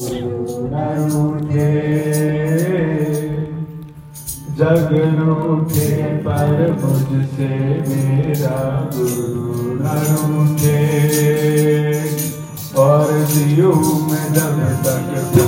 रूठे जग रूठे पर मुझसे मेरा गुरु न रूठे और जीव में जब तक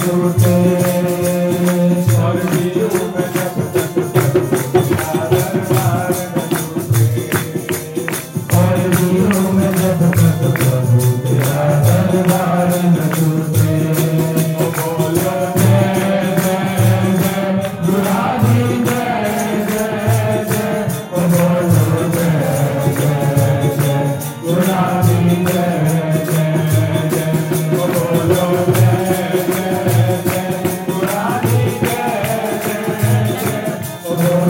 Guru Gracias.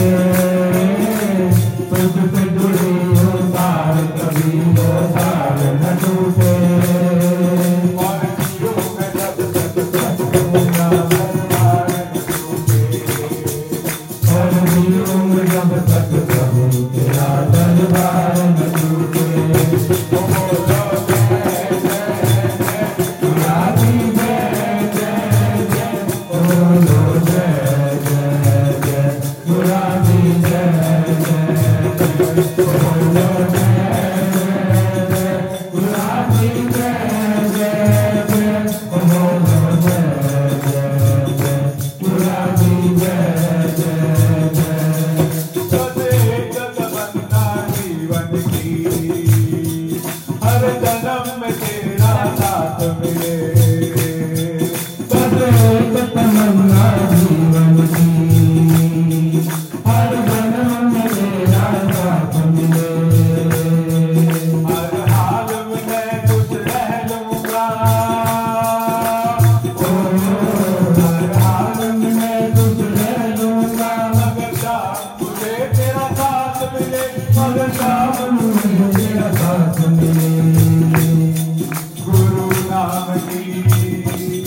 राम की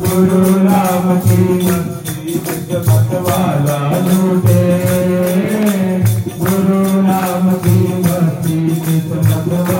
गुरु राम की मत वाला लूटे गुरु राम की भक्ति मत वाला